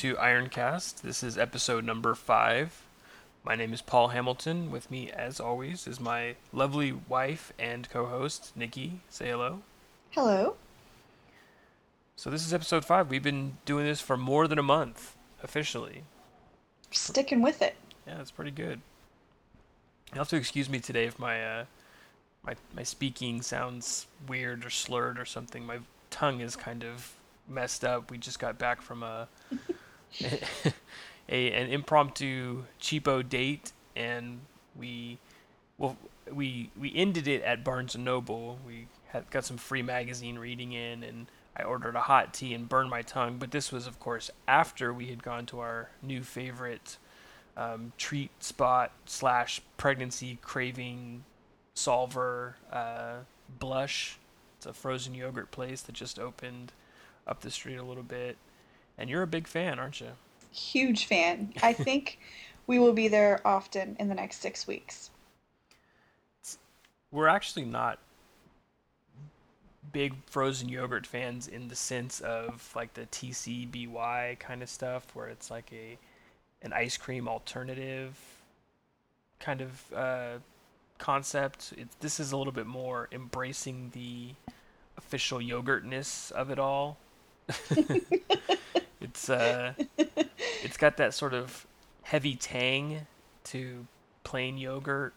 to Ironcast. This is episode number five. My name is Paul Hamilton. With me, as always, is my lovely wife and co host, Nikki. Say hello. Hello. So, this is episode five. We've been doing this for more than a month, officially. Sticking with it. Yeah, that's pretty good. You'll have to excuse me today if my, uh, my, my speaking sounds weird or slurred or something. My tongue is kind of messed up. We just got back from a. a an impromptu cheapo date, and we well we we ended it at Barnes and Noble. We had got some free magazine reading in, and I ordered a hot tea and burned my tongue. But this was, of course, after we had gone to our new favorite um, treat spot slash pregnancy craving solver uh, blush. It's a frozen yogurt place that just opened up the street a little bit. And you're a big fan, aren't you? Huge fan. I think we will be there often in the next six weeks. We're actually not big frozen yogurt fans in the sense of like the TCBY kind of stuff where it's like a an ice cream alternative kind of uh, concept. It, this is a little bit more embracing the official yogurtness of it all. it's uh it's got that sort of heavy tang to plain yogurt.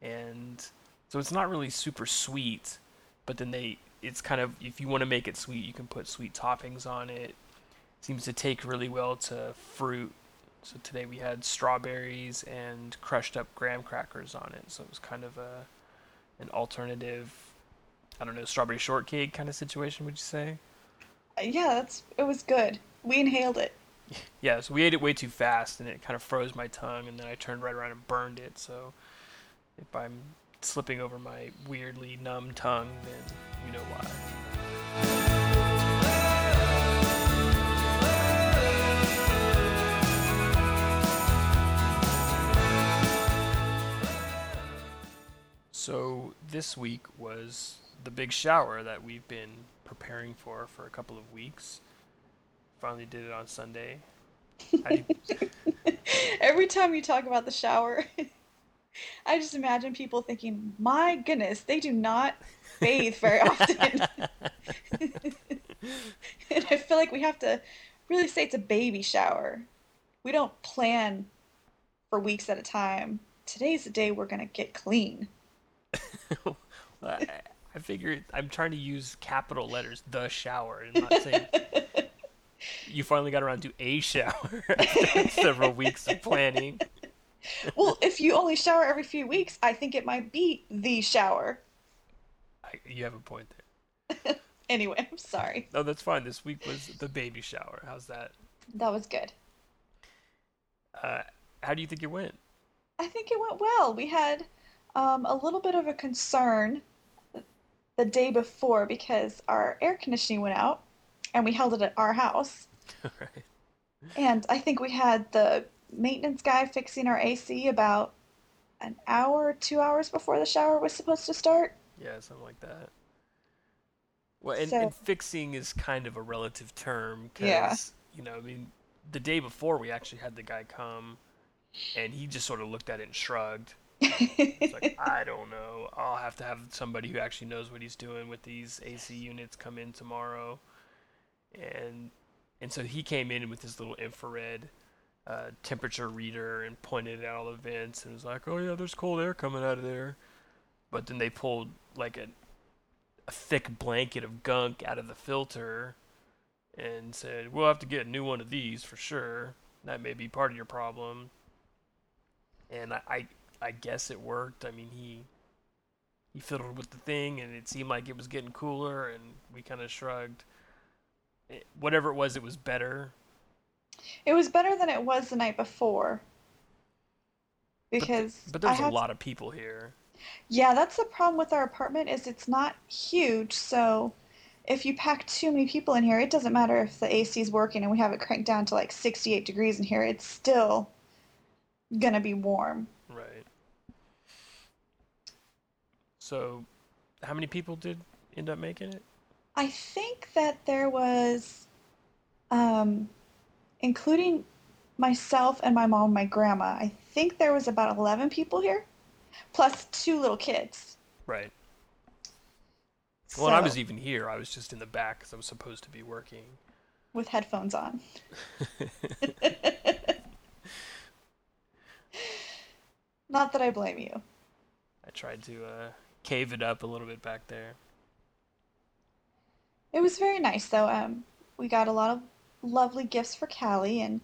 And so it's not really super sweet but then they it's kind of if you want to make it sweet you can put sweet toppings on it. Seems to take really well to fruit. So today we had strawberries and crushed up graham crackers on it. So it was kind of a an alternative i don't know strawberry shortcake kind of situation would you say? Uh, Yeah, that's it was good. We inhaled it. Yeah, so we ate it way too fast and it kind of froze my tongue and then I turned right around and burned it. So if I'm slipping over my weirdly numb tongue, then you know why. So this week was the big shower that we've been preparing for for a couple of weeks. Finally did it on Sunday. I, Every time you talk about the shower, I just imagine people thinking, "My goodness, they do not bathe very often." and I feel like we have to really say it's a baby shower. We don't plan for weeks at a time. Today's the day we're gonna get clean. I, I figure I'm trying to use capital letters, the shower, and not saying you finally got around to a shower after several weeks of planning. well, if you only shower every few weeks, I think it might be the shower. I, you have a point there. Anyway, I'm sorry. No, that's fine. This week was the baby shower. How's that? That was good. Uh, how do you think it went? I think it went well. We had um, a little bit of a concern the day before because our air conditioning went out and we held it at our house. right. And I think we had the maintenance guy fixing our AC about an hour, two hours before the shower was supposed to start. Yeah, something like that. Well, and, So- and fixing is kind of a relative term because, Yeah. you know, I mean, the day before we actually had the guy come and he just sort of looked at it and shrugged. It's like, I don't know. I'll have to have somebody who actually knows what he's doing with these AC units come in tomorrow. And and so he came in with his little infrared uh, temperature reader and pointed at all the vents and was like, "Oh yeah, there's cold air coming out of there." But then they pulled like a a thick blanket of gunk out of the filter and said, "We'll have to get a new one of these for sure. That may be part of your problem." And I, I, I guess it worked. I mean, he he fiddled with the thing, and it seemed like it was getting cooler, and we kind of shrugged. It, whatever it was, it was better. It was better than it was the night before. Because but I there's a lot of people here. Yeah, that's the problem with our apartment is it's not huge, so if you pack too many people in here, it doesn't matter if the AC is working and we have it cranked down to like 68 degrees in here, it's still gonna be warm. Right. So, how many people did end up making it? I think that there was, um, including myself and my mom and my grandma, I think there was about 11 people here, plus two little kids. Right. Well, when I was even here, I was just in the back because I was supposed to be working. with headphones on. Not that I blame you. I tried to uh, cave it up a little bit back there. It was very nice, though. Um, we got a lot of lovely gifts for Callie, and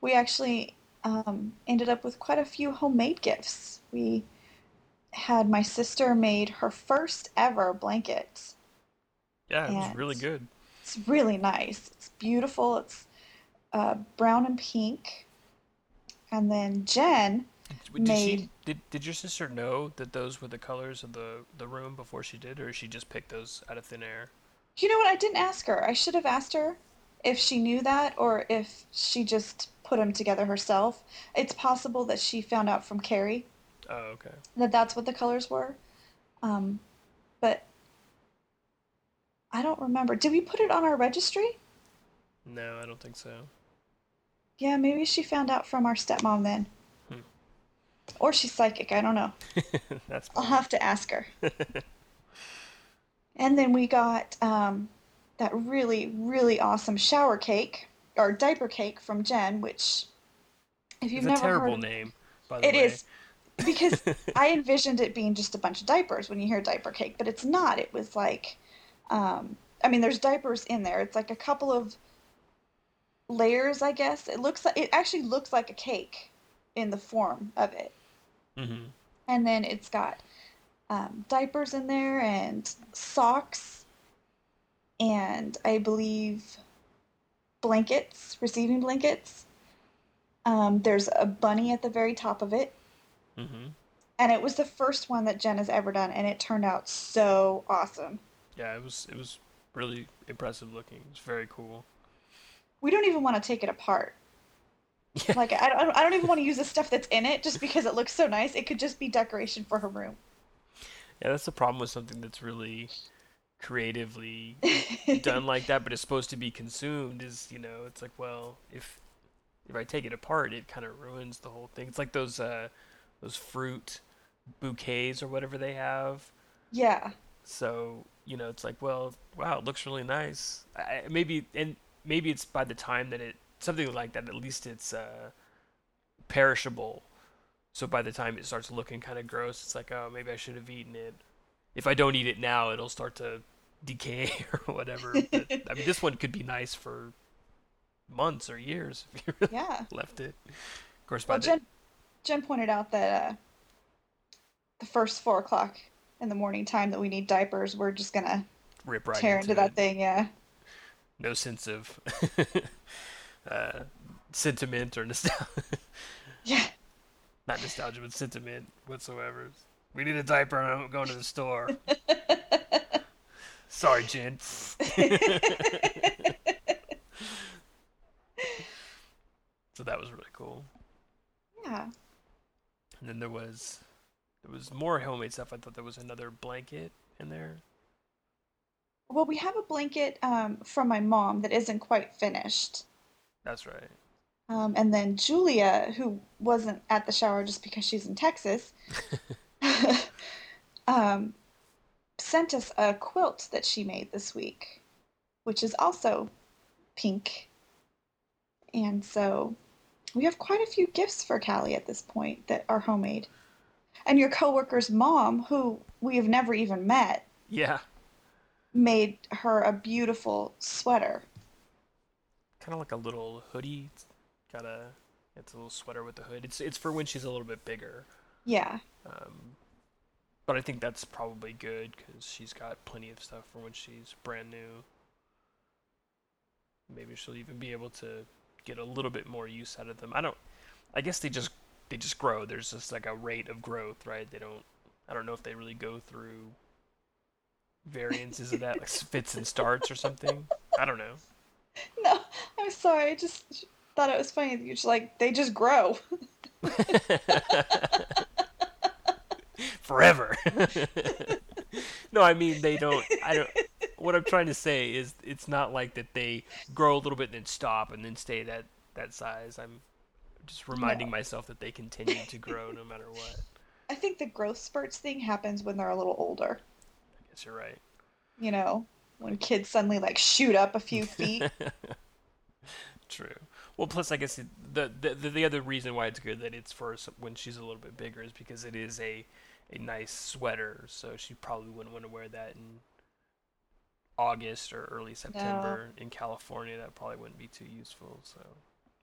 we actually um, ended up with quite a few homemade gifts. We had my sister made her first ever blanket. Yeah, it was really good. it's really nice. It's beautiful. It's uh, brown and pink. And then Jen Did, did she made. did, did your sister know that those were the colors of the the room before she did, or she just picked those out of thin air? You know what? I didn't ask her. I should have asked her if she knew that or if she just put them together herself. It's possible that she found out from Carrie Oh, okay. that that's what the colors were. Um, but I don't remember. Did we put it on our registry? No, I don't think so. Yeah, maybe she found out from our stepmom then. Hmm. Or she's psychic. I don't know. That's I'll have to ask her. And then we got um, that really, really awesome shower cake or diaper cake from Jen, which, if you've It's a never terrible heard of name, by the it way. is because I envisioned it being just a bunch of diapers when you hear diaper cake, but it's not. It was like, um, I mean, there's diapers in there. It's like a couple of layers, I guess. It looks like it actually looks like a cake in the form of it. hmm And then it's got um, diapers in there and socks and I believe blankets, receiving blankets. Um, there's a bunny at the very top of it. hmm And it was the first one that Jen has ever done, and it turned out so awesome. Yeah, it was it was really impressive looking. It was very cool. We don't even want to take it apart. Like, I don't, I don't even want to use the stuff that's in it just because it looks so nice. It could just be decoration for her room. Yeah, that's the problem with something that's really creatively done like that, but it's supposed to be consumed. Is you know, it's like, well, if if I take it apart, it kind of ruins the whole thing. It's like those uh those fruit bouquets or whatever they have. Yeah. So you know, it's like, well, wow, it looks really nice. I, maybe and maybe it's by the time that it something like that. At least it's uh perishable. So by the time it starts looking kind of gross, it's like, oh, maybe I should have eaten it. If I don't eat it now, it'll start to decay or whatever. But, I mean, this one could be nice for months or years if you really Yeah. left it. Of course, by Well, the Jen, Jen pointed out that uh, the first four o'clock in the morning time that we need diapers, we're just gonna rip right tear into into that thing. Yeah. No sense of uh, sentiment or nostalgia. Yeah. Not nostalgia, but sentiment whatsoever. We need a diaper and I'm going to the store. Sorry, Jen. so that was really cool. Yeah. And then there was there was more homemade stuff. I thought there was another blanket in there. Well, we have a blanket um, from my mom that isn't quite finished. That's right. Um, and then Julia, who wasn't at the shower just because she's in Texas, um, sent us a quilt that she made this week, which is also pink. And so we have quite a few gifts for Callie at this point that are homemade. And your coworker's mom, who we have never even met, Yeah. made her a beautiful sweater. Kind of like a little hoodie. Got a it's a little sweater with the hood. It's it's for when she's a little bit bigger. Yeah. Um, but I think that's probably good because she's got plenty of stuff for when she's brand new. Maybe she'll even be able to get a little bit more use out of them. I don't. I guess they just they just grow. There's just like a rate of growth, right? They don't. I don't know if they really go through variances of that, like fits and starts or something. I don't know. No, I'm sorry. I just thought it was funny that you just like they just grow. Forever. no, I mean they don't. I don't. What I'm trying to say is, it's not like that they grow a little bit and then stop and then stay that that size. I'm just reminding No. myself that they continue to grow no matter what. I think the growth spurts thing happens when they're a little older. I guess you're right. You know, when kids suddenly like shoot up a few feet. True. Well, plus I guess it, the, the the other reason why it's good that it's for when she's a little bit bigger is because it is a a nice sweater, so she probably wouldn't want to wear that in August or early September in California. That probably wouldn't be too useful. So,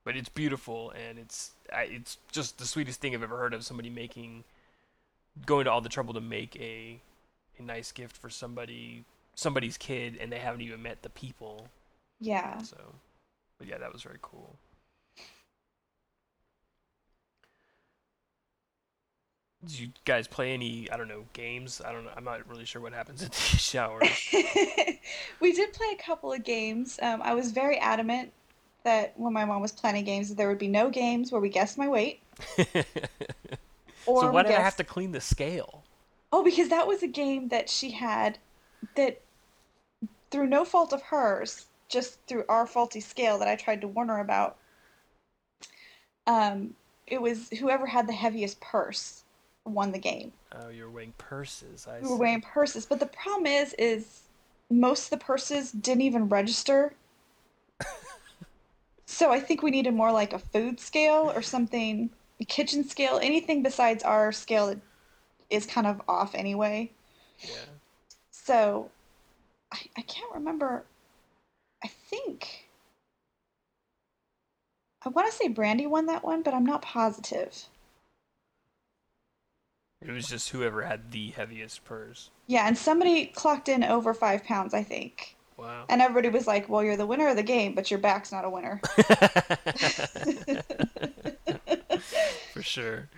but it's beautiful and it's I, it's just the sweetest thing I've ever heard of. Somebody making going to all the trouble to make a a nice gift for somebody somebody's kid and they haven't even met the people. Yeah. So, but yeah, that was very cool. Did you guys play any, I don't know, games? I don't know. I'm not really sure what happens at these showers. we did play a couple of games. Um, I was very adamant that when my mom was planning games, that there would be no games where we guessed my weight. Or so why did I have to clean the scale? Oh, because that was a game that she had that through no fault of hers, just through our faulty scale that I tried to warn her about. Um, it was whoever had the heaviest purse won the game. Oh, you're weighing purses. I We were weighing purses, but the problem is, is most of the purses didn't even register. so I think we needed more like a food scale or something, a kitchen scale, anything besides our scale that is kind of off anyway. Yeah. So I, I can't remember. I think I want to say Brandy won that one, but I'm not positive. It was just whoever had the heaviest purse. Yeah, and somebody clocked in over five pounds, I think. Wow. And everybody was like, "Well, you're the winner of the game, but your back's not a winner." For sure.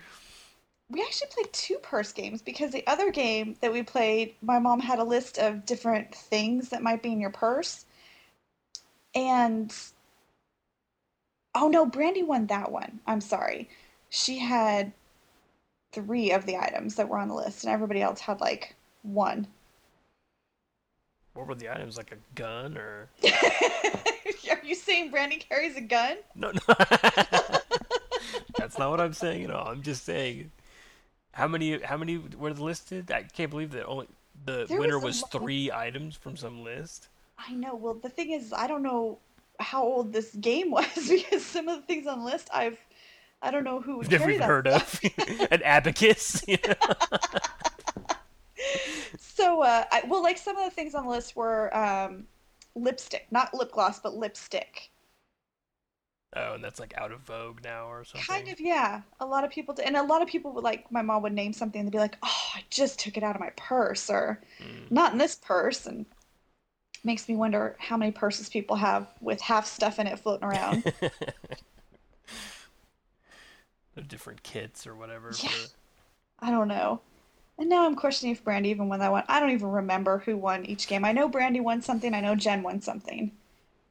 we actually played two purse games because the other game that we played, my mom had a list of different things that might be in your purse. And oh no, Brandy won that one. I'm sorry. She had three of the items that were on the list, and everybody else had like one. What were the items? Like a gun or? Are you saying Brandy carries a gun? No, no. That's not what I'm saying at all. I'm just saying, how many how many were listed? I can't believe that only the There winner was was three items from some list. I know. Well, the thing is, I don't know how old this game was because some of the things on the list I've I don't know who would never even heard of an abacus. So, uh, I, well, like some of the things on the list were um, lipstick, not lip gloss, but lipstick. Oh, and that's like out of vogue now or something. Kind of, yeah. A lot of people, did, and a lot of people would like. My mom would name something and they'd be like, "Oh, I just took it out of my purse," or Mm. "Not in this purse," and makes me wonder how many purses people have with half stuff in it floating around. The different kits or whatever. Yeah. For... I don't know. And now I'm questioning if Brandy even won that one. I don't even remember who won each game. I know Brandy won something. I know Jen won something.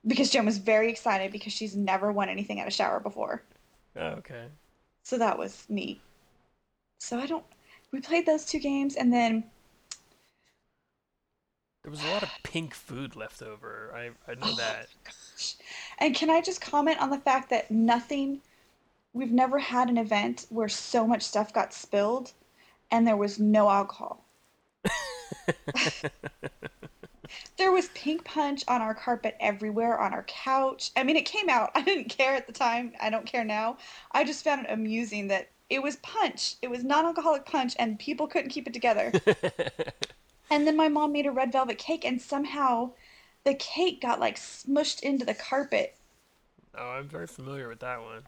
Because Jen was very excited because she's never won anything at a shower before. Oh, okay. So that was neat. So I don't. We played those two games and then. There was a lot of pink food left over. I I know Oh, that. gosh. And can I just comment on the fact that nothing. We've never had an event where so much stuff got spilled and there was no alcohol. There was pink punch on our carpet everywhere, on our couch. I mean, it came out. I didn't care at the time. I don't care now. I just found it amusing that it was punch. It was non alcoholic punch, and people couldn't keep it together. and then my mom made a red velvet cake, and somehow the cake got like smushed into the carpet. oh, I'm very familiar with that one.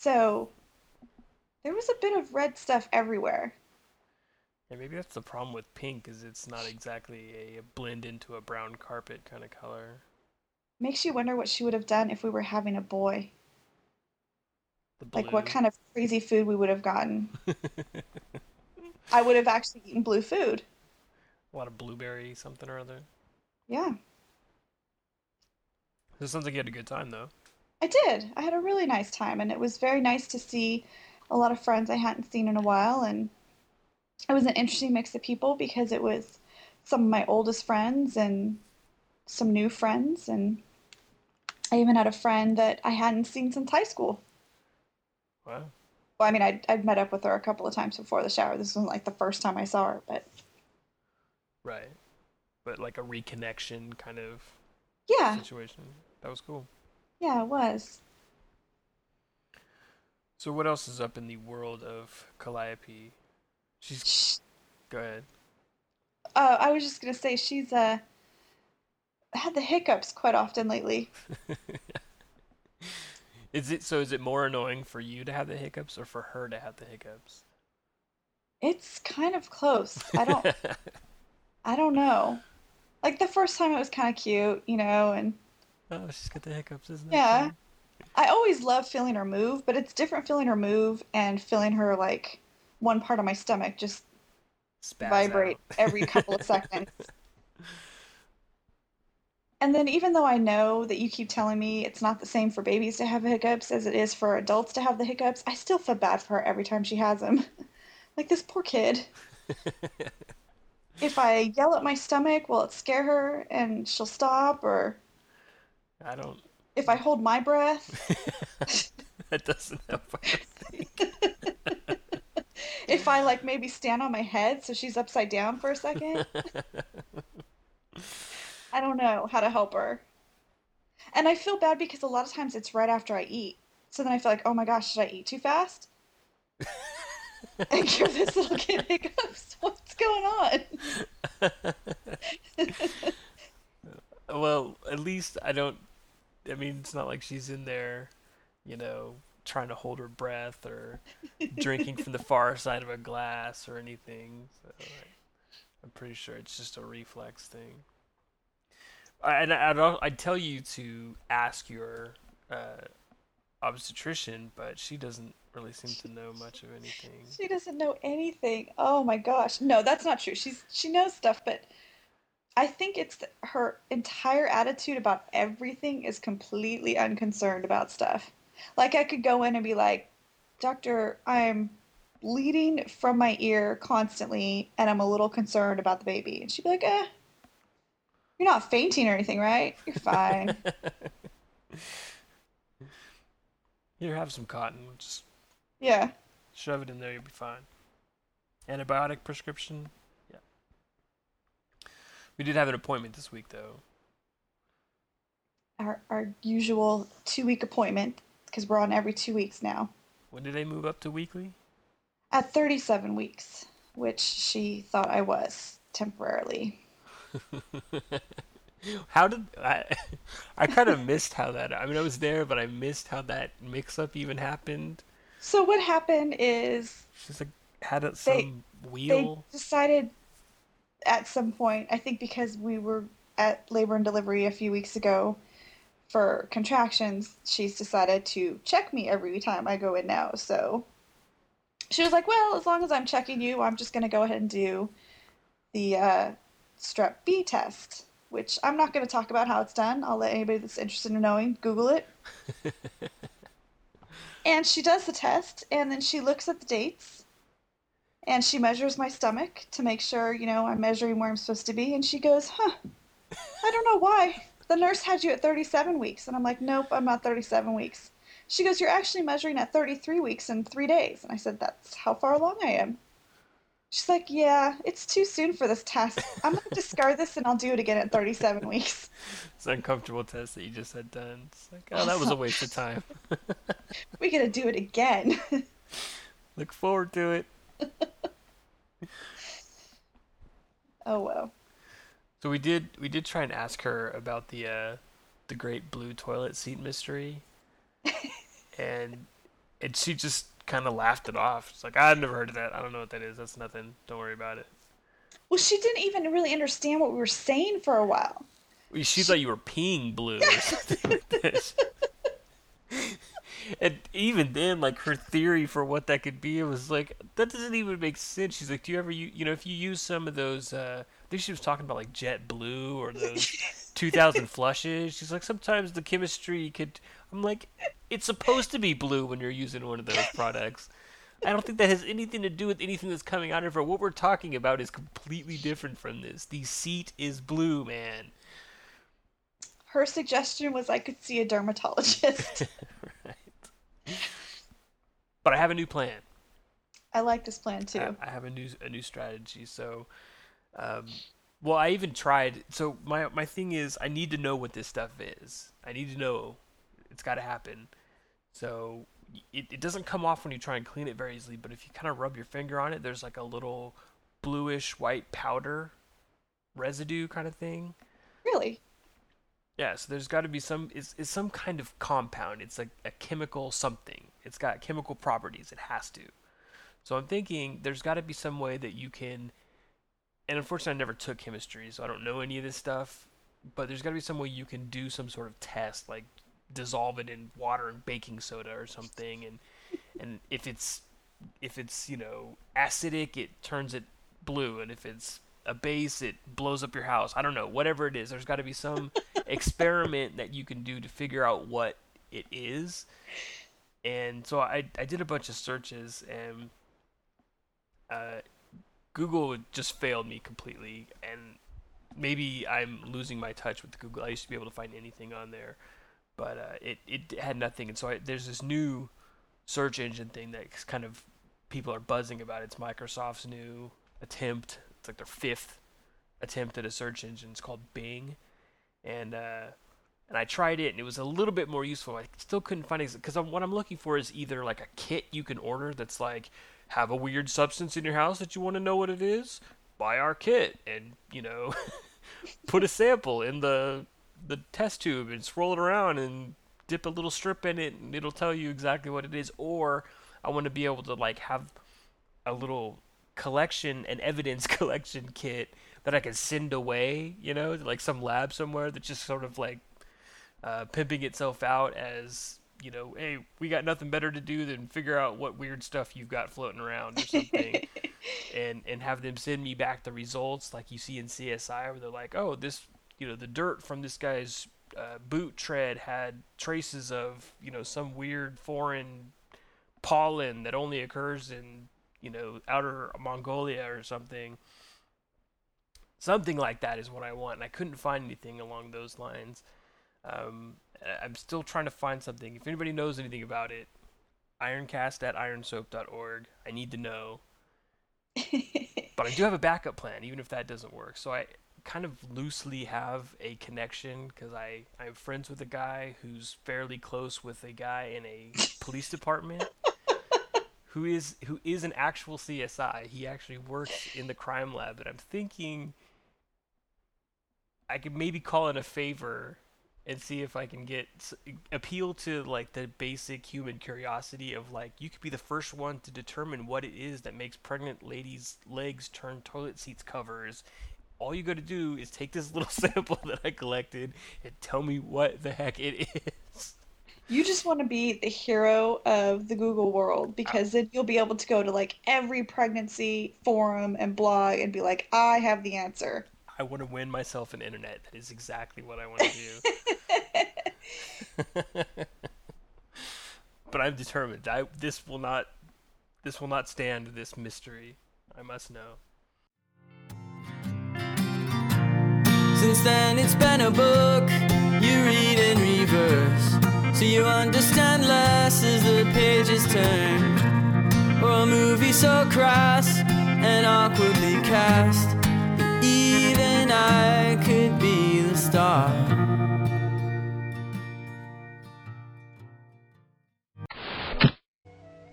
So there was a bit of red stuff everywhere. Yeah, maybe that's the problem with pink, is it's not exactly a blend into a brown carpet kind of color. Makes you wonder what she would have done if we were having a boy. The blue. Like what kind of crazy food we would have gotten. I would have actually eaten blue food. A lot of blueberry something or other. Yeah, It sounds like you had a good time though. I did. I had a really nice time, and it was very nice to see a lot of friends I hadn't seen in a while. And it was an interesting mix of people because it was some of my oldest friends and some new friends. And I even had a friend that I hadn't seen since high school. Wow. Well, I mean, I'd, I'd met up with her a couple of times before the shower. This wasn't like the first time I saw her, but Right. But like a reconnection kind of yeah, situation. That was cool. Yeah, it was. So what else is up in the world of Calliope? She's Sh- go ahead. Uh, I was just gonna say she's uh had the hiccups quite often lately. Is it so? Is it more annoying for you to have the hiccups or for her to have the hiccups? It's kind of close. I don't I don't know. Like the first time it was kind of cute, you know, and oh, she's got the hiccups, isn't it? Yeah. I always love feeling her move, but it's different feeling her move and feeling her like one part of my stomach just Spaz vibrate every couple of seconds. And then even though I know that you keep telling me it's not the same for babies to have hiccups as it is for adults to have the hiccups, I still feel bad for her every time she has them. like this poor kid. If I yell at my stomach, will it scare her and she'll stop? Or I don't. if I hold my breath, that doesn't help. I think. if I like maybe stand on my head so she's upside down for a second, I don't know how to help her. And I feel bad because a lot of times it's right after I eat. So then I feel like, oh my gosh, should I eat too fast? and give this little kid hiccups. What's going on? well, at least I don't. I mean, it's not like she's in there, you know, trying to hold her breath or drinking from the far side of a glass or anything. So I, I'm pretty sure it's just a reflex thing. I, and I'd, I'd tell you to ask your uh, obstetrician, but she doesn't really seem to know much of anything. She doesn't know anything. Oh my gosh. No, that's not true. She's she knows stuff, but I think it's th- her entire attitude about everything is completely unconcerned about stuff. Like I could go in and be like, "Doctor, I'm bleeding from my ear constantly and I'm a little concerned about the baby." And she'd be like, "Eh, you're not fainting or anything, right? You're fine." Here, have some cotton. Just yeah. shove it in there, you'll be fine. Antibiotic prescription? We did have an appointment this week, though. Our our usual 2-week appointment because we're on every 2 weeks now. When did they move up to weekly? At 37 weeks, which she thought I was temporarily. how did I? I kind of missed how that. I mean, I was there, but I missed how that mix-up even happened. So what happened is She's like had a, some they wheel. decided at some point, I think because we were at labor and delivery a few weeks ago for contractions, she's decided to check me every time I go in now. So she was like, "Well, as long as I'm checking you, I'm just going to go ahead and do the uh, strep B test." Which I'm not going to talk about how it's done. I'll let anybody that's interested in knowing Google it. And she does the test, and then she looks at the dates, and she measures my stomach to make sure, you know, I'm measuring where I'm supposed to be. And she goes, Huh, I don't know why. The nurse had you at 37 weeks. And I'm like, Nope, I'm not 37 weeks. She goes, You're actually measuring at 33 weeks in three days. And I said, That's how far along I am. She's like, Yeah, it's too soon for this test. I'm going to discard this and I'll do it again at 37 weeks. It's an uncomfortable test that you just had done. It's like, oh, that was a waste of time. We got to do it again. Look forward to it. oh, well. So we did we did try and ask her about the uh, the great blue toilet seat mystery, and and she just kind of laughed it off. She's like, I've never heard of that. I don't know what that is. That's nothing. Don't worry about it. Well, she didn't even really understand what we were saying for a while. Well, She thought you were peeing blue or something like this. and even then, like her theory for what that could be, it was like that doesn't even make sense. She's like, do you ever, you, you know, if you use some of those, uh, I think she was talking about like Jet Blue or those 2000 flushes. She's like, sometimes the chemistry could. I'm like, it's supposed to be blue when you're using one of those products. I don't think that has anything to do with anything that's coming out of her. What we're talking about is completely different from this. The seat is blue, man. Her suggestion was I could see a dermatologist. But I have a new plan. I like this plan too. I, I have a new a new strategy. So, um, well, I even tried. So my my thing is, I need to know what this stuff is. I need to know. It's got to happen. So it, it doesn't come off when you try and clean it very easily. But if you kind of rub your finger on it, there's like a little bluish white powder residue kind of thing. Really? Yeah, so there's got to be some it's, it's some kind of compound. It's like a chemical something. It's got chemical properties. It has to. So I'm thinking there's got to be some way that you can and unfortunately I never took chemistry, so I don't know any of this stuff, but there's got to be some way you can do some sort of test like dissolve it in water and baking soda or something and and if it's if it's, you know, acidic, it turns it blue and if it's a base, it blows up your house. I don't know, whatever it is. There's got to be some experiment that you can do to figure out what it is. And so I, I did a bunch of searches and uh, Google just failed me completely. And maybe I'm losing my touch with Google. I used to be able to find anything on there, but uh, it, it had nothing. And so I, there's this new search engine thing that kind of people are buzzing about. It's Microsoft's new attempt. It's like their fifth attempt at a search engine. It's called Bing, and uh, and I tried it, and it was a little bit more useful. I still couldn't find it because what I'm looking for is either like a kit you can order that's like have a weird substance in your house that you want to know what it is. Buy our kit, and you know, put a sample in the the test tube and swirl it around and dip a little strip in it, and it'll tell you exactly what it is. Or I want to be able to like have a little collection and evidence collection kit that I can send away, you know, to like some lab somewhere that's just sort of like uh, pimping itself out as, you know, hey, we got nothing better to do than figure out what weird stuff you've got floating around or something, and and have them send me back the results like you see in CSI where they're like, oh, this, you know, the dirt from this guy's uh, boot tread had traces of, you know, some weird foreign pollen that only occurs in you know outer Mongolia or something. Something like that is what I want, and I couldn't find anything along those lines. Um, I'm still trying to find something. If anybody knows anything about it, ironcast at ironsoap.org. I need to know. but I do have a backup plan, even if that doesn't work. So I kind of loosely have a connection because I I'm friends with a guy who's fairly close with a guy in a police department who is who is an actual CSI. He actually works in the crime lab, and I'm thinking I could maybe call in a favor and see if I can get appeal to like the basic human curiosity of like you could be the first one to determine what it is that makes pregnant ladies' legs turn toilet seats covers. All you got to do is take this little sample that I collected and tell me what the heck it is. You just want to be the hero of the Google world because then you'll be able to go to like every pregnancy forum and blog and be like, I have the answer. I want to win myself an internet. That is exactly what I want to do. but I'm determined. I this will not this will not stand this mystery. I must know. Since then, it's been a book you read in reverse. So you understand less as the pages turn. Or a movie so crass and awkwardly cast. that Even I could be the star.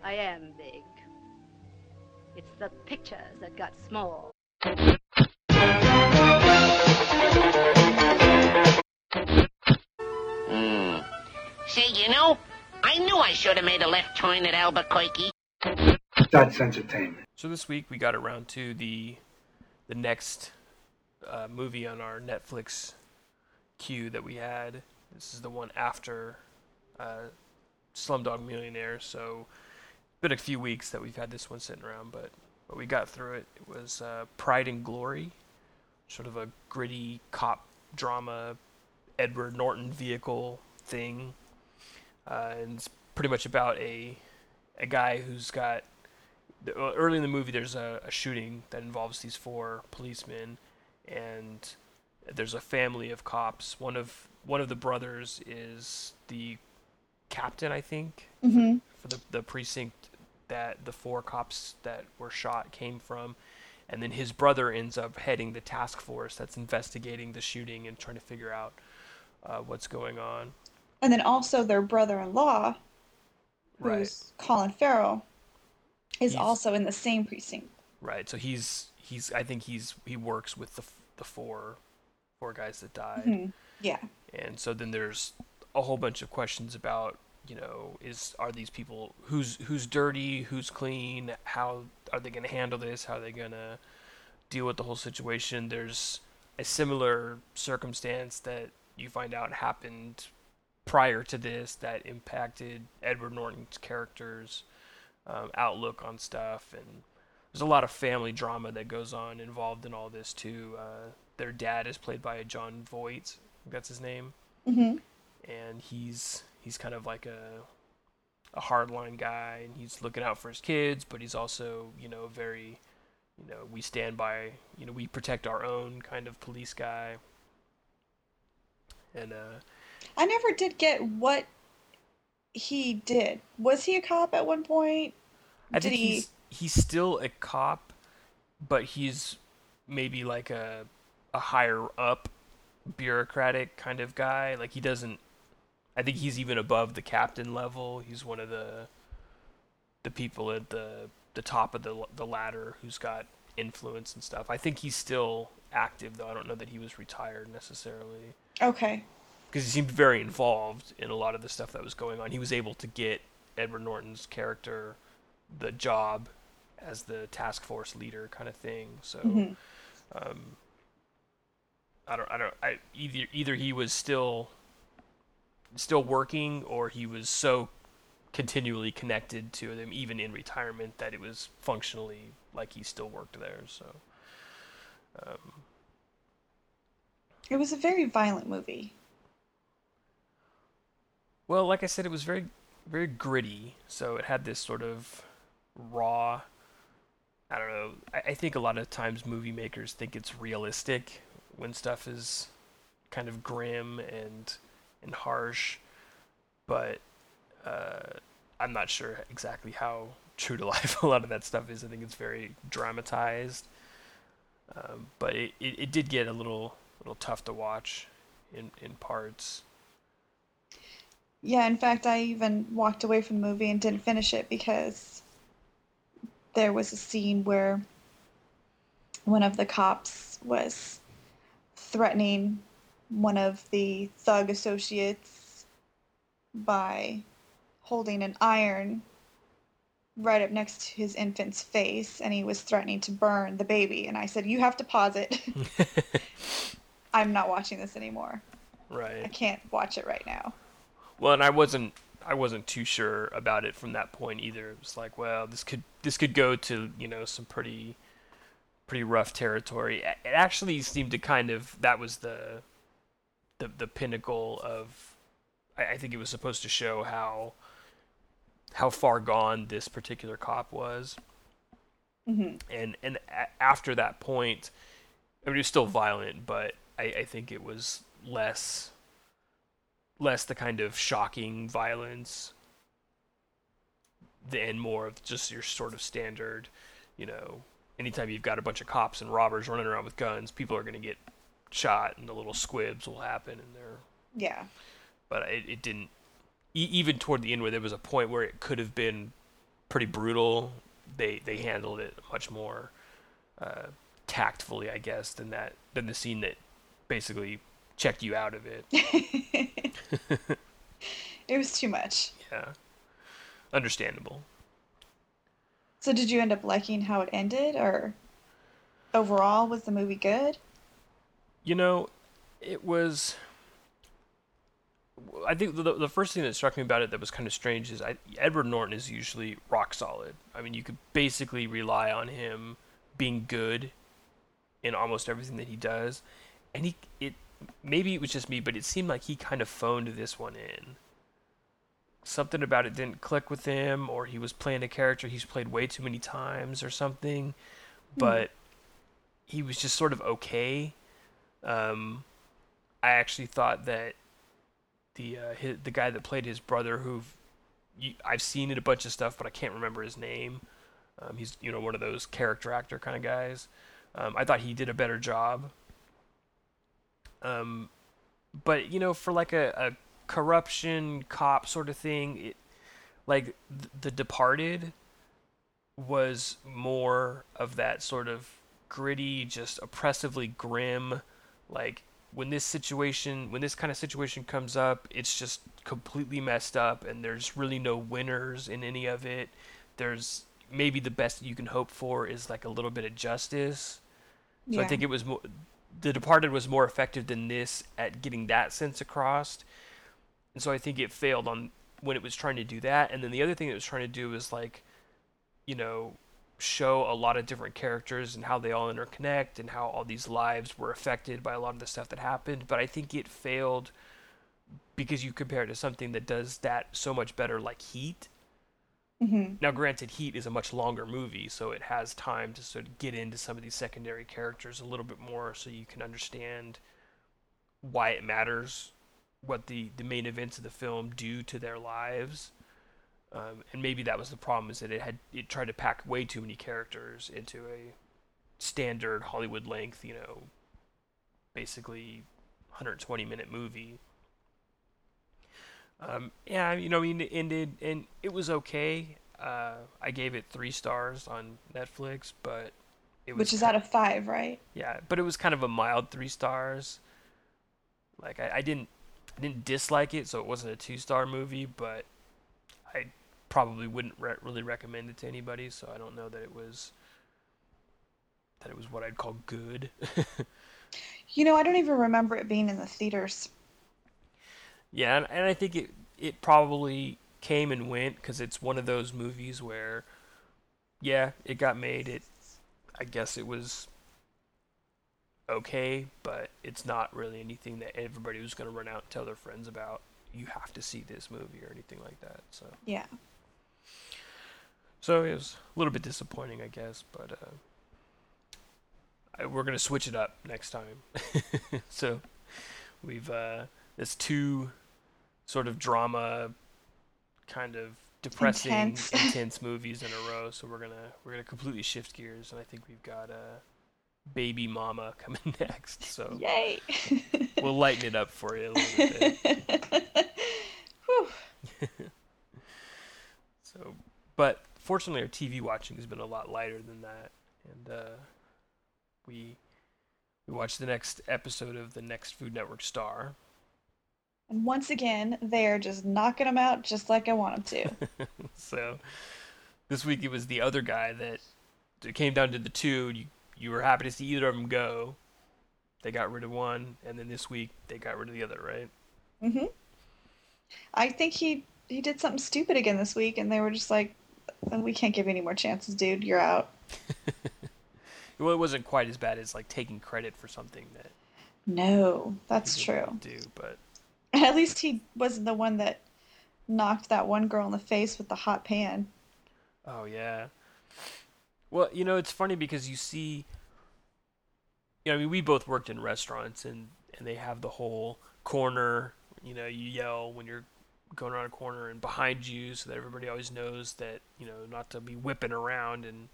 I am big. It's the pictures that got small. Say, you know, I knew I should have made a left turn at Albuquerque. That's entertainment. So this week we got around to the the next uh, movie on our Netflix queue that we had. This is the one after uh, Slumdog Millionaire. So, it's been a few weeks that we've had this one sitting around, but but we got through it. It was uh, Pride and Glory, sort of a gritty cop drama, Edward Norton vehicle thing, uh, and it's pretty much about a a guy who's got early in the movie there's a, a shooting that involves these four policemen and there's a family of cops. One of one of the brothers is the captain i think Mm-hmm. for the, the precinct that the four cops that were shot came from. And then his brother ends up heading the task force that's investigating the shooting and trying to figure out uh, what's going on And then also their brother-in-law, who's right Colin Farrell, is He's- also in the same precinct. Right. So he's he's I think he's he works with the the four four guys that died, Mhm. Yeah. and so then there's a whole bunch of questions about you know is are these people who's who's dirty, who's clean, how are they going to handle this, how are they going to deal with the whole situation. There's a similar circumstance that you find out happened prior to this that impacted Edward Norton's character's um, outlook on stuff, and there's a lot of family drama that goes on involved in all this too. Uh, their dad is played by Jon Voight, I think that's his name, Mm-hmm. and he's he's kind of like a a hardline guy, and he's looking out for his kids, but he's also you know very you know we stand by you know we protect our own kind of police guy, and uh, I never did get what he did. Was he a cop at one point? I did think he? he's he's still a cop, but he's maybe like a a higher up bureaucratic kind of guy. Like he doesn't. I think he's even above the captain level. He's one of the the people at the the top of the the ladder who's got influence and stuff. I think he's still active though. I don't know that he was retired necessarily Okay. Because he seemed very involved in a lot of the stuff that was going on. He was able to get Edward Norton's character the job as the task force leader, kind of thing. So, Mhm. um, I don't, I don't, I either either he was still still working or he was so continually connected to them, even in retirement, that it was functionally like he still worked there. So, um, It was a very violent movie. Well, like I said, it was very, very gritty. So it had this sort of raw. I don't know. I, I think a lot of times movie makers think it's realistic when stuff is kind of grim and and harsh, but uh, I'm not sure exactly how true to life a lot of that stuff is. I think it's very dramatized, um, but it, it, it did get a little little tough to watch in in parts. Yeah, in fact, I even walked away from the movie and didn't finish it because there was a scene where one of the cops was threatening one of the thug associates by holding an iron right up next to his infant's face and he was threatening to burn the baby and I said you have to pause it. I'm not watching this anymore. Right i can't watch it right now. Well, and I wasn't I wasn't too sure about it from that point either. It was like, well, this could this could go to you know some pretty pretty rough territory. It actually seemed to kind of that was the the the pinnacle of. I, I think it was supposed to show how how far gone this particular cop was, hmm and and a- after that point, I mean, it was still violent, but I, I think it was less less the kind of shocking violence and more of just your sort of standard, you know, anytime you've got a bunch of cops and robbers running around with guns, people are going to get shot and the little squibs will happen and they're Yeah. but it, it didn't e- even toward the end where there was a point where it could have been pretty brutal they they handled it much more uh, tactfully i guess than that than the scene that basically checked you out of it it was too much. yeah understandable So did you end up liking how it ended or overall was the movie good? you know it was I think the, the first thing that struck me about it that was kind of strange is I, Edward Norton is usually rock solid. I mean, you could basically rely on him being good in almost everything that he does, and he it maybe it was just me, but it seemed like he kind of phoned this one in. Something about it didn't click with him, or he was playing a character he's played way too many times, or something. But he was just sort of okay. Um, I actually thought that the uh, his, the guy that played his brother, who I've seen in a bunch of stuff, but I can't remember his name. Um, he's you know one of those character actor kind of guys. Um, I thought he did a better job. Um, but you know, for like a, a corruption cop sort of thing, it like th- The Departed was more of that sort of gritty, just oppressively grim, like when this situation when this kind of situation comes up it's just completely messed up and there's really no winners in any of it. There's maybe the best you can hope for is like a little bit of justice. So i think it was more the departed was more effective than this at getting that sense across and so i think it failed on when it was trying to do that and then the other thing it was trying to do was like you know show a lot of different characters and how they all interconnect and how all these lives were affected by a lot of the stuff that happened. But I think it failed because you compare it to something that does that so much better, like Heat. Hmm Now, granted, Heat is a much longer movie, so it has time to sort of get into some of these secondary characters a little bit more so you can understand why it matters, what the, the main events of the film do to their lives. Um, and maybe that was the problem is that it had it tried to pack way too many characters into a standard Hollywood length, you know, basically 120 minute movie. Um, yeah, you know, I mean, it ended and it was okay. Uh, I gave it three stars on Netflix, but it was Which is out of five, right? yeah, but it was kind of a mild three stars. Like I, I didn't I didn't dislike it, so it wasn't a two star movie, but I probably wouldn't re- really recommend it to anybody. So I don't know that it was that it was what I'd call good. You know, I don't even remember it being in the theaters. Yeah, and, and I think it it probably came and went because it's one of those movies where, yeah, it got made. It I guess it was okay, but it's not really anything that everybody was going to run out and tell their friends about. You have to see this movie or anything like that. So, Yeah. so it was a little bit disappointing, I guess, but uh, I, we're going to switch it up next time. so, we've uh, there's two sort of drama, kind of depressing, Intense. intense movies in a row. So we're gonna we're gonna completely shift gears, and I think we've got uh, Baby Mama coming next. So Yay. we'll lighten it up for you a little bit. Whew. So, but fortunately, our TV watching has been a lot lighter than that, and uh, we we watched the next episode of the next Food Network Star. And once again, they're just knocking them out just like I want them to. so this week it was the other guy that it came down to the two. You you were happy to see either of them go. They got rid of one, and then this week they got rid of the other, right? hmm I think he he did something stupid again this week, and they were just like, "Uh, "We can't give you any more chances, dude. You're out." Well, it wasn't quite as bad as like taking credit for something that No, that's true. do, but At least he wasn't the one that knocked that one girl in the face with the hot pan. Oh yeah. Well, you know, it's funny because you see you know, I mean we both worked in restaurants and and they have the whole corner, you know, you yell when you're going around a corner and behind you so that everybody always knows that, you know, not to be whipping around and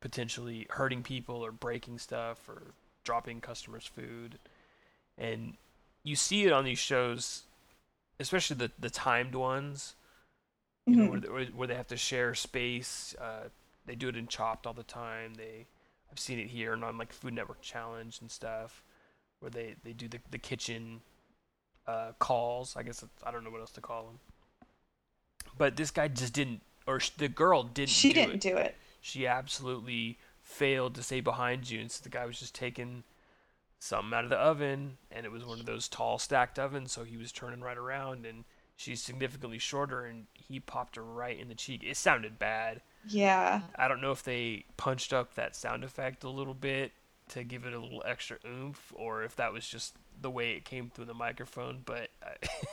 potentially hurting people or breaking stuff or dropping customers' food. And you see it on these shows, especially the the timed ones you know, Mhm. where, they- where, where they have to share space. Uh, they do it in Chopped all the time. They, I've seen it here and on like Food Network Challenge and stuff, where they, they do the the kitchen uh, calls. I guess it's, I don't know what else to call them. But this guy just didn't, or sh- the girl didn't. She do didn't it. do it. She absolutely failed to stay behind you, and so the guy was just taking something out of the oven, and it was one of those tall stacked ovens, so he was turning right around, and she's significantly shorter, and he popped her right in the cheek. It sounded bad. Yeah. I don't know if they punched up that sound effect a little bit to give it a little extra oomph, or if that was just the way it came through the microphone. But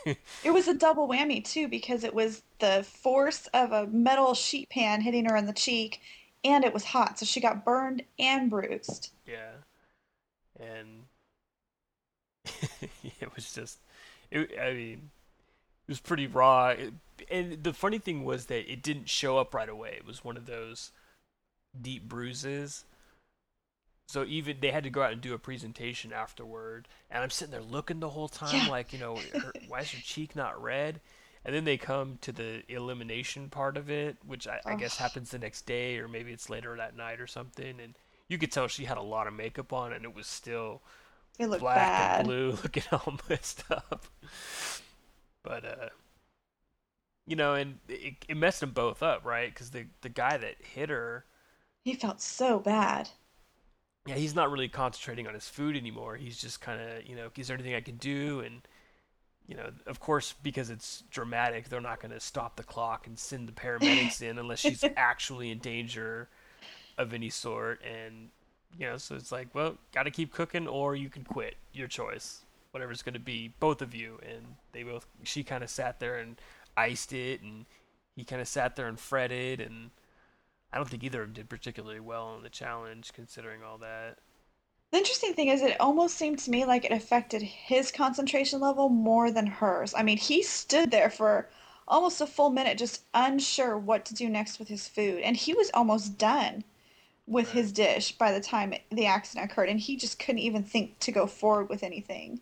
I- It was a double whammy too because it was the force of a metal sheet pan hitting her in the cheek and it was hot, so she got burned and bruised. yeah, and it was just, it, I mean, it was pretty raw. It, and the funny thing was that it didn't show up right away. It was one of those deep bruises. So even they had to go out and do a presentation afterward, and I'm sitting there looking the whole time, Yeah. like you know, her, why is her cheek not red? And then they come to the elimination part of it, which I, I guess happens the next day, or maybe it's later that night or something. And you could tell she had a lot of makeup on, and it was still It looked black bad. and blue, looking all messed up. But uh, you know, and it, it messed them both up, right? Because the the guy that hit her, He felt so bad. yeah, he's not really concentrating on his food anymore. He's just kind of, you know, is there anything I can do? And you know, of course, because it's dramatic, they're not going to stop the clock and send the paramedics in unless she's actually in danger of any sort. And you know, so it's like, well, got to keep cooking, or you can quit. Your choice, whatever it's going to be. Both of you, and they both. She kind of sat there and iced it, and he kind of sat there and fretted, and I don't think either of them did particularly well on the challenge, considering all that. The interesting thing is, it almost seemed to me like it affected his concentration level more than hers. I mean, he stood there for almost a full minute, just unsure what to do next with his food. And he was almost done with his dish by the time the accident occurred, and he just couldn't even think to go forward with anything.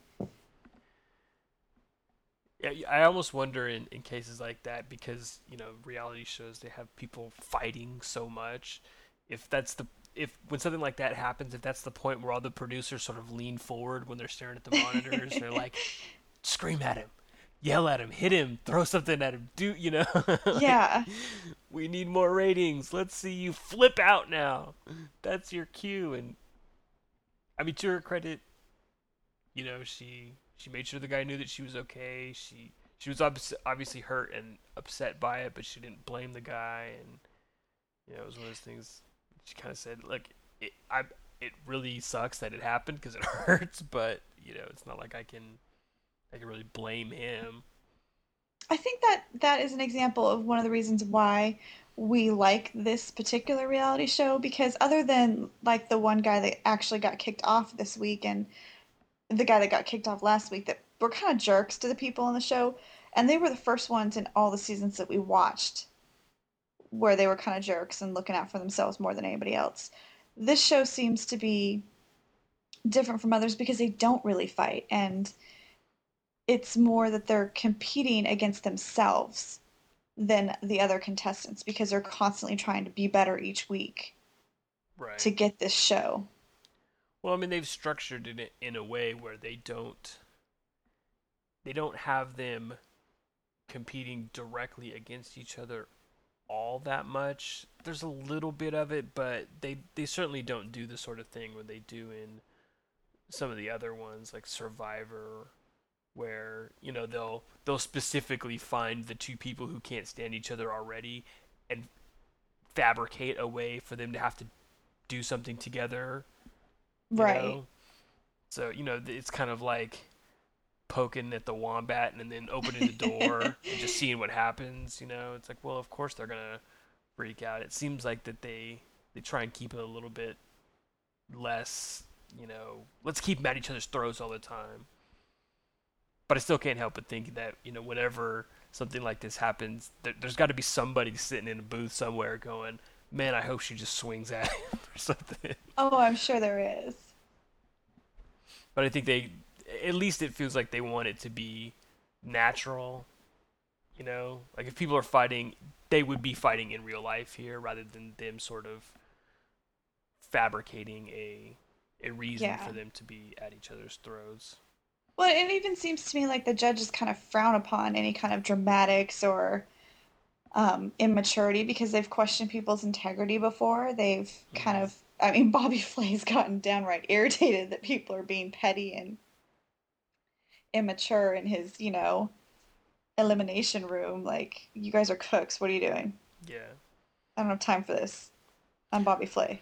Yeah, I almost wonder in, in cases like that because you know reality shows they have people fighting so much. If that's the if when something like that happens, if that's the point where all the producers sort of lean forward when they're staring at the monitors, they're like, scream at him, yell at him, hit him, throw something at him, do you know? Like, Yeah. We need more ratings. Let's see you flip out now. That's your cue. And I mean, to her credit, you know, she she made sure the guy knew that she was okay. She she was obviously hurt and upset by it, but she didn't blame the guy. And you know, it was one of those things. She kind of said, "Look, it I it really sucks that it happened because it hurts, but you know, it's not like I can I can really blame him." I think that that is an example of one of the reasons why we like this particular reality show because other than like the one guy that actually got kicked off this week and the guy that got kicked off last week that were kind of jerks to the people on the show and they were the first ones in all the seasons that we watched where they were kind of jerks and looking out for themselves more than anybody else. This show seems to be different from others because they don't really fight and it's more that they're competing against themselves than the other contestants because they're constantly trying to be better each week Right. to get this show. Well, I mean, they've structured it in a way where they don't they don't have them competing directly against each other all that much. There's a little bit of it, but they they certainly don't do the sort of thing where they do in some of the other ones like Survivor where, you know, they'll they'll specifically find the two people who can't stand each other already and fabricate a way for them to have to do something together Right. know? So, you know, it's kind of like poking at the wombat and then opening the door and just seeing what happens, you know? It's like, well, of course they're going to freak out. It seems like that they they try and keep it a little bit less, you know, let's keep them at each other's throats all the time. But I still can't help but think that, you know, whenever something like this happens, there, there's got to be somebody sitting in a booth somewhere going, "Man, I hope she just swings at him or something." Oh, I'm sure there is. but I think they, at least it feels like they want it to be natural. You know, like if people are fighting, they would be fighting in real life here rather than them sort of fabricating a a reason Yeah. for them to be at each other's throats. Well, it even seems to me like the judges kind of frown upon any kind of dramatics or um, immaturity because they've questioned people's integrity before. They've kind of, I mean, Bobby Flay's gotten downright irritated that people are being petty and immature in his, you know, elimination room. Like, you guys are cooks. What are you doing? Yeah. I don't have time for this. I'm Bobby Flay.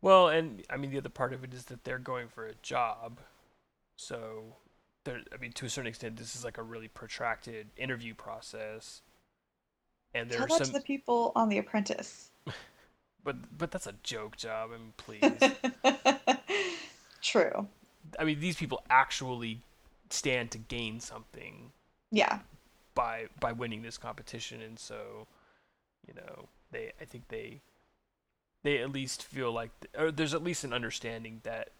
Well, and I mean the other part of it is that they're going for a job, so there. I mean, to a certain extent, this is like a really protracted interview process, and there Tell are some. the people on The Apprentice. But but that's a joke job. I mean, please. True. I mean, these people actually stand to gain something Yeah. by by winning this competition, and so, you know, they. I think they. They at least feel like, or there's at least an understanding that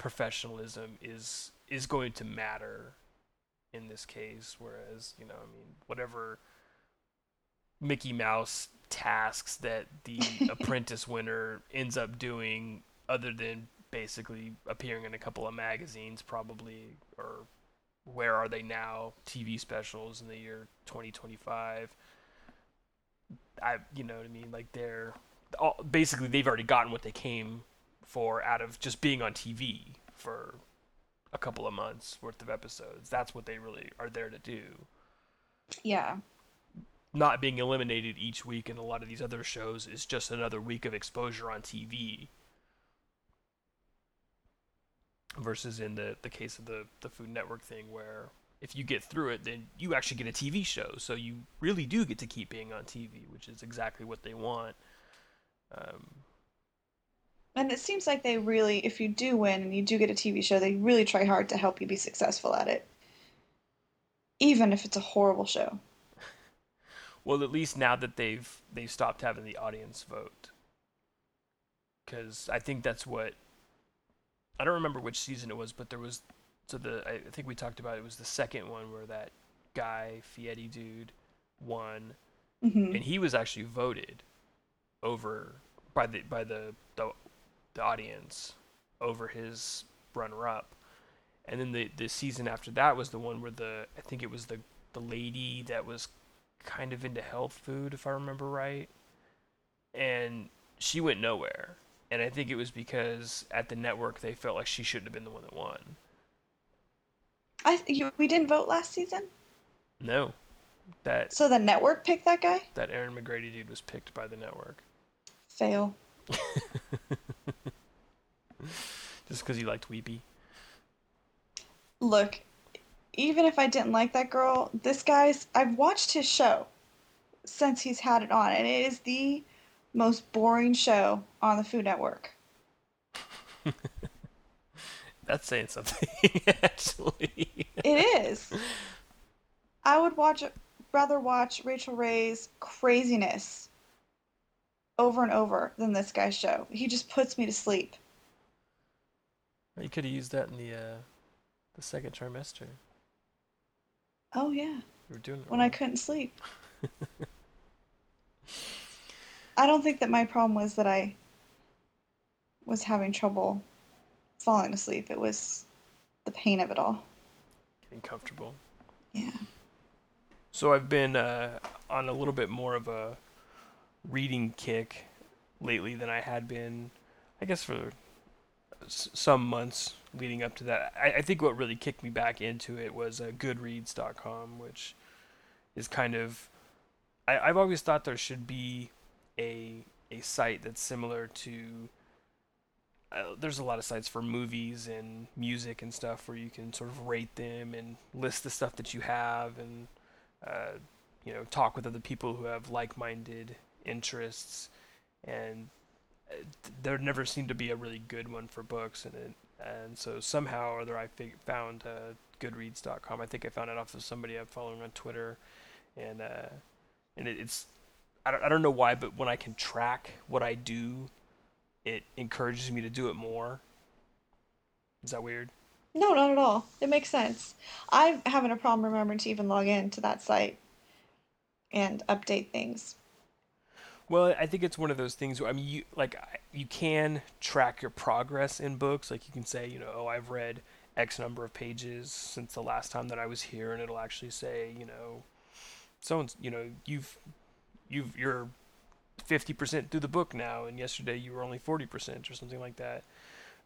professionalism is is going to matter in this case. Whereas, you know, I mean, whatever Mickey Mouse tasks that the apprentice winner ends up doing, other than basically appearing in a couple of magazines, probably, or where are they now? TV specials in the year 2025. I, you know what I mean? Like they're all, basically they've already gotten what they came for out of just being on TV for a couple of months worth of episodes. That's what they really are there to do. Yeah. Not being eliminated each week in a lot of these other shows is just another week of exposure on TV. Versus in the, the case of the, the Food Network thing, where if you get through it, then you actually get a TV show. So you really do get to keep being on TV, which is exactly what they want. Um, And it seems like they really, if you do win and you do get a TV show, they really try hard to help you be successful at it. Even if it's a horrible show. Well, at least now that they've they've stopped having the audience vote, because I think that's what I don't remember which season it was, but there was so the I think we talked about it was the second one where that guy Fieri dude won, hmm and he was actually voted over by the by the the, the audience over his runner up. And then the the season after that was the one where the I think it was the the lady that was kind of into health food if I remember right. And she went nowhere. And I think it was because at the network they felt like she shouldn't have been the one that won. I you, we didn't vote last season, No. That so the network picked that guy. that Aaron McCargo dude was picked by the network. Fail. Just because you liked Weepy. Look, even if I didn't like that girl, this guy's. I've watched his show since he's had it on, and it is the most boring show on the Food Network. That's saying something, actually. It is. I would watch rather watch Rachael Ray's craziness over and over than this guy's show. He just puts me to sleep. You could have used that in the uh, the second trimester. Oh yeah, You were doing it when I couldn't sleep. I don't think that my problem was that I was having trouble falling asleep. It was the pain of it all. Getting comfortable. Yeah. So I've been uh, on a little bit more of a reading kick lately than I had been, I guess, for some months leading up to that. I, I think what really kicked me back into it was uh, Goodreads.com, which is kind of. I, I've always thought there should be a a site that's similar to. Uh, there's a lot of sites for movies and music and stuff where you can sort of rate them and list the stuff that you have and uh, you know talk with other people who have like-minded interests and there never seemed to be a really good one for books and it and so somehow or other I fig- found uh, Goodreads.com. I think I found it off of somebody I'm following on Twitter, and uh, and it, it's I don't I don't know why, but when I can track what I do, it encourages me to do it more. Is that weird? No, not at all. It makes sense. I'm having a problem remembering to even log in to that site and update things. Well, I think it's one of those things where I mean, you like you can track your progress in books. Like you can say, you know, oh, I've read X number of pages since the last time that I was here, and it'll actually say, you know, so you know, you've you've you're 50% through the book now, and yesterday you were only 40% or something like that.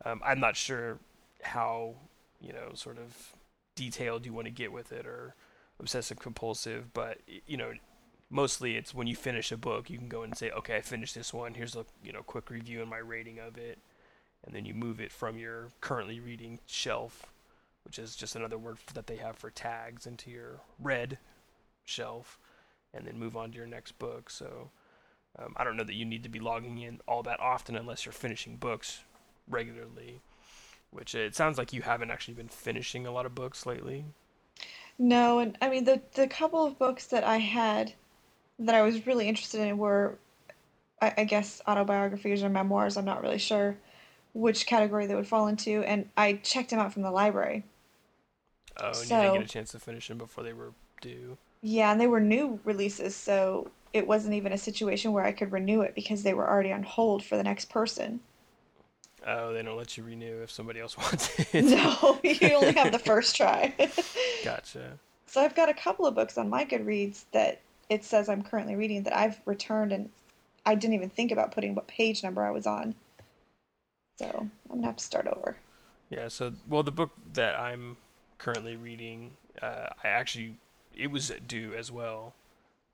Um, I'm not sure how you know sort of detailed you want to get with it or obsessive compulsive, but you know mostly it's when you finish a book you can go and say okay I finished this one. Here's a you know quick review and my rating of it. And then you move it from your currently reading shelf which is just another word that they have for tags into your read shelf and then move on to your next book. So um, I don't know that you need to be logging in all that often unless you're finishing books regularly which it sounds like you haven't actually been finishing a lot of books lately. No, and I mean the the couple of books that I had that I was really interested in were, I, I guess, autobiographies or memoirs. I'm not really sure which category they would fall into, and I checked them out from the library. oh and you didn't get a chance to finish them before they were due Yeah, and they were new releases, so it wasn't even a situation where I could renew it because they were already on hold for the next person. oh they don't let you renew if somebody else wants it No, you only have the first try. gotcha So I've got a couple of books on my Goodreads that it says I'm currently reading that I've returned and I didn't even think about putting what page number I was on. So I'm gonna have to start over. Yeah, so well, the book that I'm currently reading, uh, I actually it was due as well,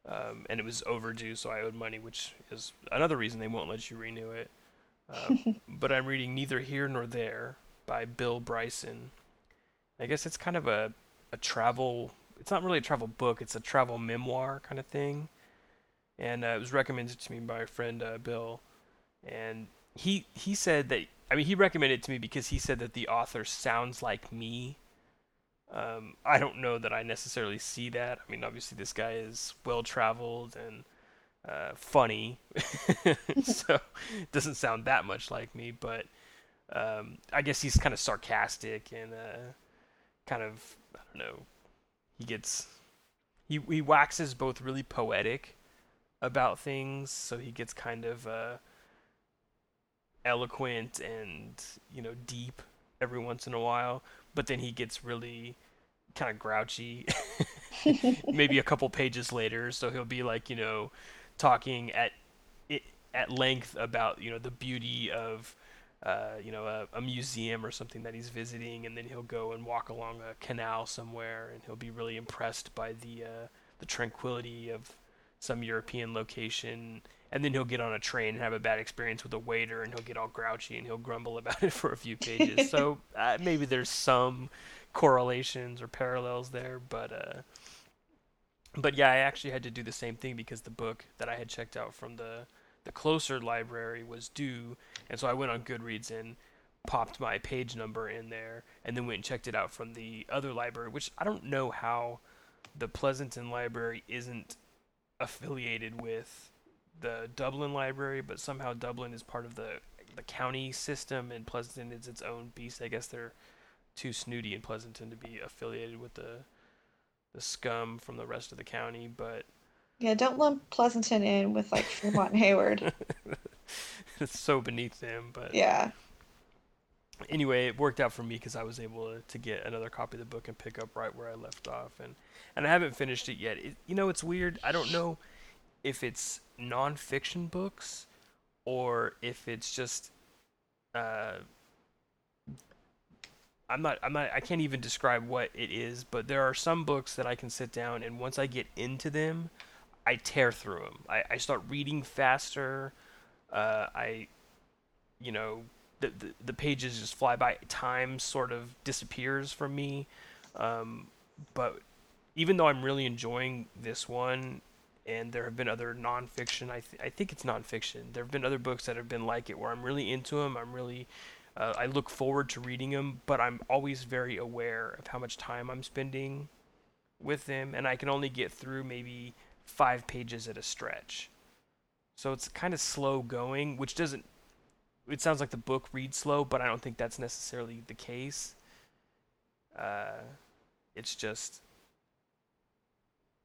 um, and it was overdue, so I owed money, which is another reason they won't let you renew it. Um, but I'm reading Neither Here Nor There by Bill Bryson. I guess it's kind of a a travel. It's not really a travel book. It's a travel memoir kind of thing, and uh, it was recommended to me by a friend uh, Bill, and he he said that I mean he recommended it to me because he said that the author sounds like me. Um, I don't know that I necessarily see that. I mean, obviously this guy is well traveled and uh, funny, so it doesn't sound that much like me. But um, I guess he's kind of sarcastic and uh, kind of I don't know. He gets he he waxes both really poetic about things, so he gets kind of uh, eloquent and you know deep every once in a while, but then he gets really kind of grouchy. Maybe a couple pages later, so he'll be like you know talking at at length about you know the beauty of uh, you know a, a museum or something that he's visiting, and then he'll go and walk along a canal somewhere, and he'll be really impressed by the uh, the tranquility of some European location, and then he'll get on a train and have a bad experience with a waiter, and he'll get all grouchy and he'll grumble about it for a few pages. so uh, maybe there's some correlations or parallels there, but uh, but yeah, I actually had to do the same thing because the book that I had checked out from the the closer library was due, and so I went on Goodreads and popped my page number in there, and then went and checked it out from the other library, which I don't know how the Pleasanton Library isn't affiliated with the Dublin Library, but somehow Dublin is part of the the county system, and Pleasanton is its own beast. I guess they're too snooty in Pleasanton to be affiliated with the the scum from the rest of the county, but Yeah, don't lump Pleasanton in with like Fremont and Hayward. it's so beneath them. But Yeah. anyway, it worked out for me because I was able to, to get another copy of the book and pick up right where I left off, and and I haven't finished it yet. It, you know, it's weird. I don't know if it's nonfiction books or if it's just. Uh, I'm not. I'm not. I can't even describe what it is, but there are some books that I can sit down and once I get into them, I tear through them. I, I start reading faster. Uh, I, you know, the, the the pages just fly by. Time sort of disappears from me. Um, but even though I'm really enjoying this one, and there have been other nonfiction, I th- I think it's nonfiction. There have been other books that have been like it where I'm really into them. I'm really uh, I look forward to reading them, but I'm always very aware of how much time I'm spending with them, and I can only get through maybe five pages at a stretch. So it's kind of slow going, which doesn't. It sounds like the book reads slow, but I don't think that's necessarily the case. Uh, it's just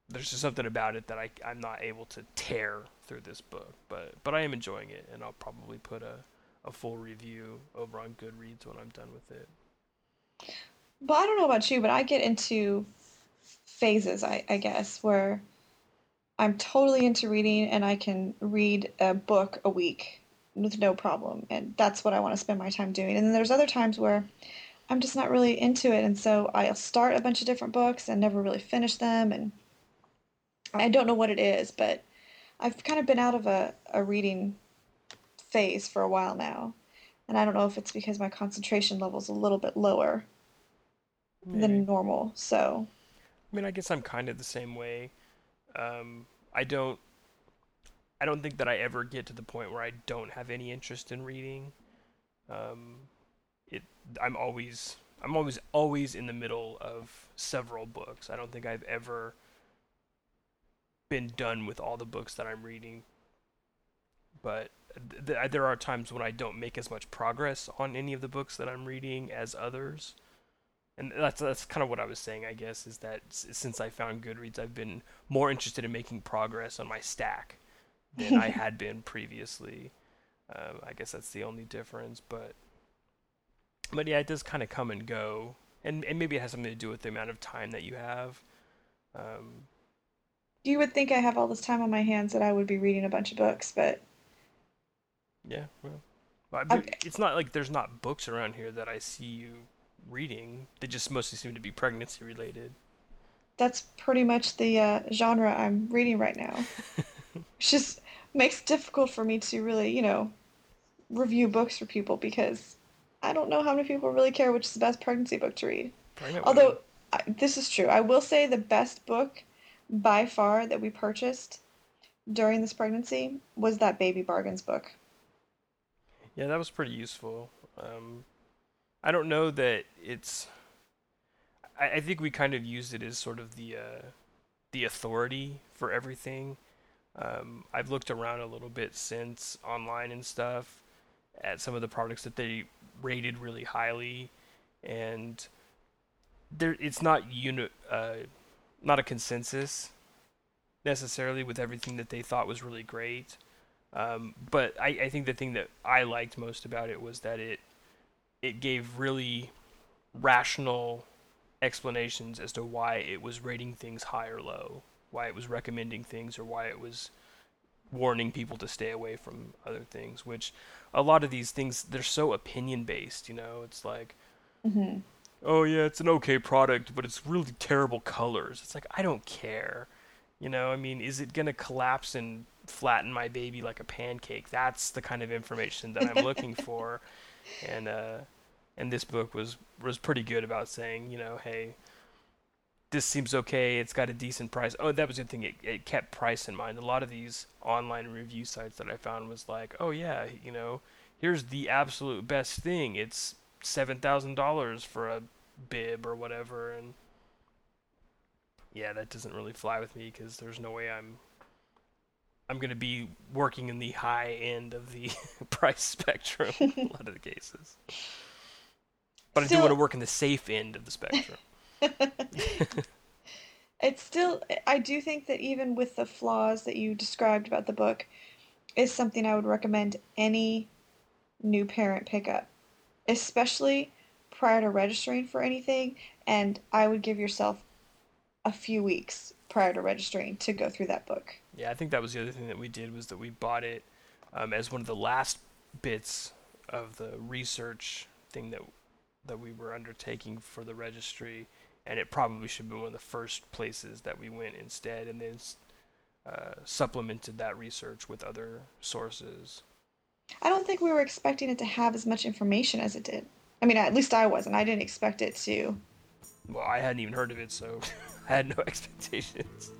there's just something about it that I I'm not able to tear through this book, but but I am enjoying it, and I'll probably put a a full review over on Goodreads when I'm done with it. But I don't know about you, but I get into phases, I, I guess, where I'm totally into reading and I can read a book a week with no problem. And that's what I want to spend my time doing. And then there's other times where I'm just not really into it. And so I'll start a bunch of different books and never really finish them. And I don't know what it is, but I've kind of been out of a, a reading phase for a while now. And I don't know if it's because my concentration level's a little bit lower Maybe. than normal. So, I mean, I guess I'm kind of the same way. Um, I don't. I don't think that I ever get to the point where I don't have any interest in reading. Um, it. I'm always. I'm always always in the middle of several books. I don't think I've ever been done with all the books that I'm reading. But th- th- there are times when I don't make as much progress on any of the books that I'm reading as others and that's that's kind of what I was saying, I guess, is that since I found Goodreads, I've been more interested in making progress on my stack than I had been previously. Um, I guess that's the only difference, but but yeah, it does kind of come and go, and and maybe it has something to do with the amount of time that you have. Um, you would think I have all this time on my hands that I would be reading a bunch of books, but yeah, well, I'm- it's not like there's not books around here that I see you reading. They just mostly seem to be pregnancy related. that's pretty much the uh, genre I'm reading right now. Which just makes it difficult for me to really, you know, review books for people because I don't know how many people really care which is the best pregnancy book to read. Pregnant. Although I, this is true, I will say the best book by far that we purchased during this pregnancy was that Baby Bargains book. Yeah, that was pretty useful. Um, I don't know that it's. I, I think we kind of used it as sort of the uh, the authority for everything. Um, I've looked around a little bit since online and stuff at some of the products that they rated really highly, and there it's not uni- uh, not a consensus necessarily with everything that they thought was really great. Um, but I, I think the thing that I liked most about it was that it it gave really rational explanations as to why it was rating things high or low, why it was recommending things, or why it was warning people to stay away from other things. Which a lot of these things they're so opinion based. You know, it's like hmm oh yeah, it's an okay product, but it's really terrible colors. It's like I don't care. You know, I mean, is it gonna collapse and flatten my baby like a pancake? That's the kind of information that I'm looking for. And uh and this book was was pretty good about saying, you know, hey, this seems okay. It's got a decent price. Oh, that was the thing. It, it kept price in mind. A lot of these online review sites that I found was like, oh yeah, you know, here's the absolute best thing. It's seven thousand dollars for a bib or whatever, and yeah, that doesn't really fly with me because there's no way I'm I'm gonna be working in the high end of the price spectrum in a lot of the cases. But I do want to work in the safe end of the spectrum. It's still, I do think that even with the flaws that you described about the book, is something I would recommend any new parent pick up, especially prior to registering for anything. And I would give yourself a few weeks prior to registering to go through that book. Yeah, I think that was the other thing that we did was that we bought it um, as one of the last bits of the research thing that that we were undertaking for the registry, and it probably should been one of the first places that we went instead, and then uh, supplemented that research with other sources. I don't think we were expecting it to have as much information as it did. I mean, at least I wasn't. I didn't expect it to. Well, I hadn't even heard of it, so I had no expectations.